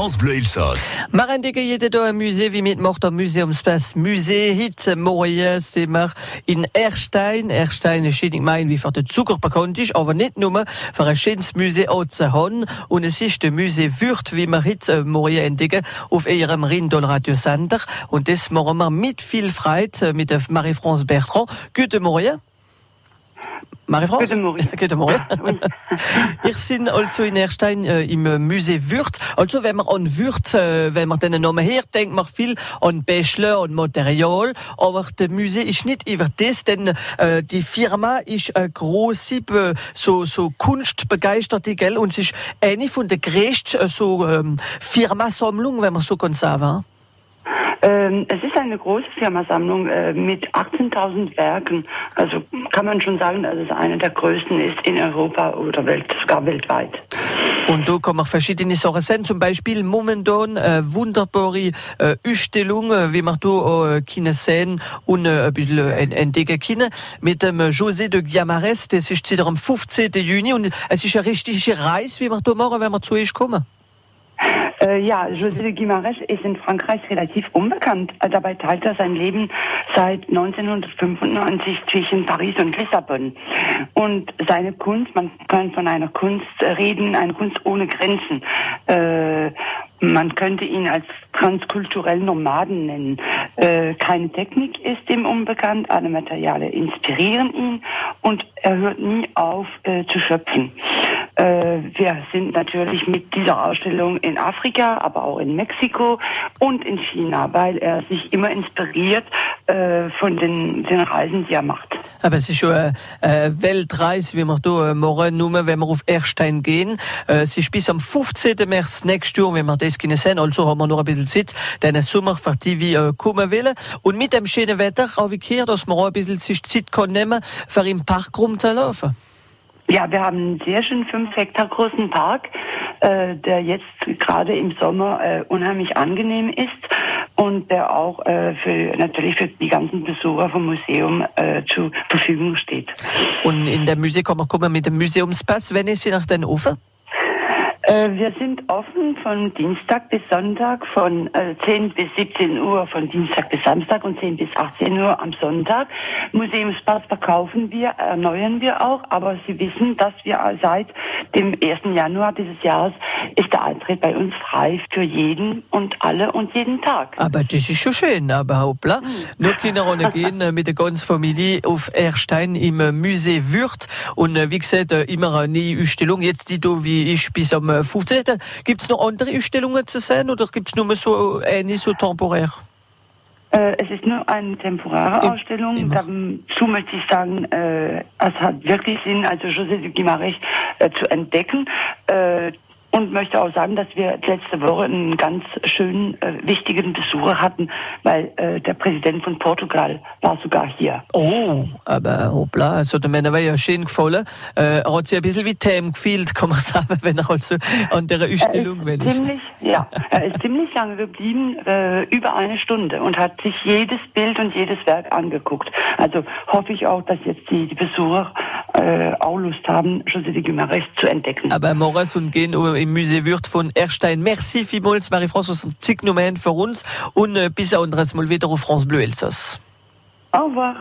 France Bleu Alsace. Marendeke jede do ein Musee wie mit macht der Museumspass Musee hit Morie semmer in Erstein. Erstein schiedig mein wie für de Zucker bekannt ist aber nicht nur für ein schönes Musee ze hon und es ist de Musee würt wie man hit Morie entdecke auf ihrem Rindol Radio Sender. Und das machen wir mit viel Freude mit der Marie-France Bertrand. Gute Morie Marie-France? Guten Morgen. ich bin also in Erstein äh, im Musee Würth. Also, wenn man an Würth, äh, wenn man den Namen her denkt man viel an Bachelor und Material. Aber das Musee ist nicht über das, denn äh, die Firma ist eine große, so, so kunstbegeisterte, gell? Und es ist eine von der größten so, ähm, Firmasammlungen, wenn man so kann sagen. Ähm, es ist eine große Firmasammlung äh, mit 18.000 Werken. Also kann man schon sagen, dass es eine der größten ist in Europa oder Welt, sogar weltweit. Und da kommen verschiedene Sachen sein, zum Beispiel momentan äh, wunderbare äh, Ausstellungen, wie man da äh, können sehen und äh, ein bisschen äh, entdecken können, mit dem José de Guiamares, das ist am 15. Juni und es ist eine richtige Reise, wie wir da machen, wenn wir zu euch kommen. Äh, ja, José de Guimarães ist in Frankreich relativ unbekannt. Dabei teilt er sein Leben seit 1995 zwischen Paris und Lissabon. Und seine Kunst, man kann von einer Kunst reden, eine Kunst ohne Grenzen. Äh, man könnte ihn als transkulturellen Nomaden nennen. Äh, keine Technik ist ihm unbekannt, alle Materialien inspirieren ihn und er hört nie auf äh, zu schöpfen. Äh, wir sind natürlich mit dieser Ausstellung in Afrika, aber auch in Mexiko und in China, weil er sich immer inspiriert äh, von den, den Reisen, die er macht. Aber es ist schon eine, eine Weltreise, wie wir hier morgen nur, wenn wir auf Erstein gehen. Äh, es ist bis am 15. März nächstes Jahr, wenn wir das können sehen. Also haben wir noch ein bisschen Zeit, den Sommer für die wir kommen wollen. Und mit dem schönen Wetter auch wir dass wir auch ein bisschen Zeit können nehmen, für im Park rumzulaufen. Ja, wir haben einen sehr schönen fünf Hektar großen Park, äh, der jetzt gerade im Sommer äh, unheimlich angenehm ist und der auch äh, für natürlich für die ganzen Besucher vom Museum äh, zur Verfügung steht. Und in der man kommen mit dem Museumspass, wenn ich Sie nach den Ufer? Äh, wir sind offen von Dienstag bis Sonntag von äh, 10 bis 17 Uhr von Dienstag bis Samstag und 10 bis 18 Uhr am Sonntag. Museumspass verkaufen wir, erneuern wir auch, aber Sie wissen, dass wir seit dem 1. Januar dieses Jahres ist der Eintritt bei uns frei für jeden und alle und jeden Tag. Aber das ist schon schön, aber hoppla. Hm. Nur Kinder ohne gehen äh, mit der ganzen Familie auf Erstein im Musee Würth und äh, wie gesagt, äh, immer eine neue Ausstellung. Jetzt die wie ich bis am 15. Gibt es noch andere Ausstellungen zu sehen oder gibt es nur so eine so temporär? Äh, es ist nur eine temporäre Ausstellung. Dazu möchte ich sagen, äh, es hat wirklich Sinn, also José de Guimarães äh, zu entdecken. Und möchte auch sagen, dass wir letzte Woche einen ganz schönen, äh, wichtigen Besucher hatten, weil äh, der Präsident von Portugal war sogar hier. Oh, aber hoppla, also der Männer war ja schön gefallen. Äh, er hat sich ein bisschen wie Themen gefühlt, kann man sagen, wenn er also an der Ausstellung. Ziemlich, ja, er ist ziemlich lange geblieben, äh, über eine Stunde und hat sich jedes Bild und jedes Werk angeguckt. Also hoffe ich auch, dass jetzt die, die Besucher äh, auch Lust haben, José de Guimarães zu entdecken. Aber Morris und gehen im Musée Würth von Erstein. Merci vielmals, Marie-France, aus zig Nummern für uns und äh, bis anderes Mal wieder auf France Bleu Elsass. Au revoir.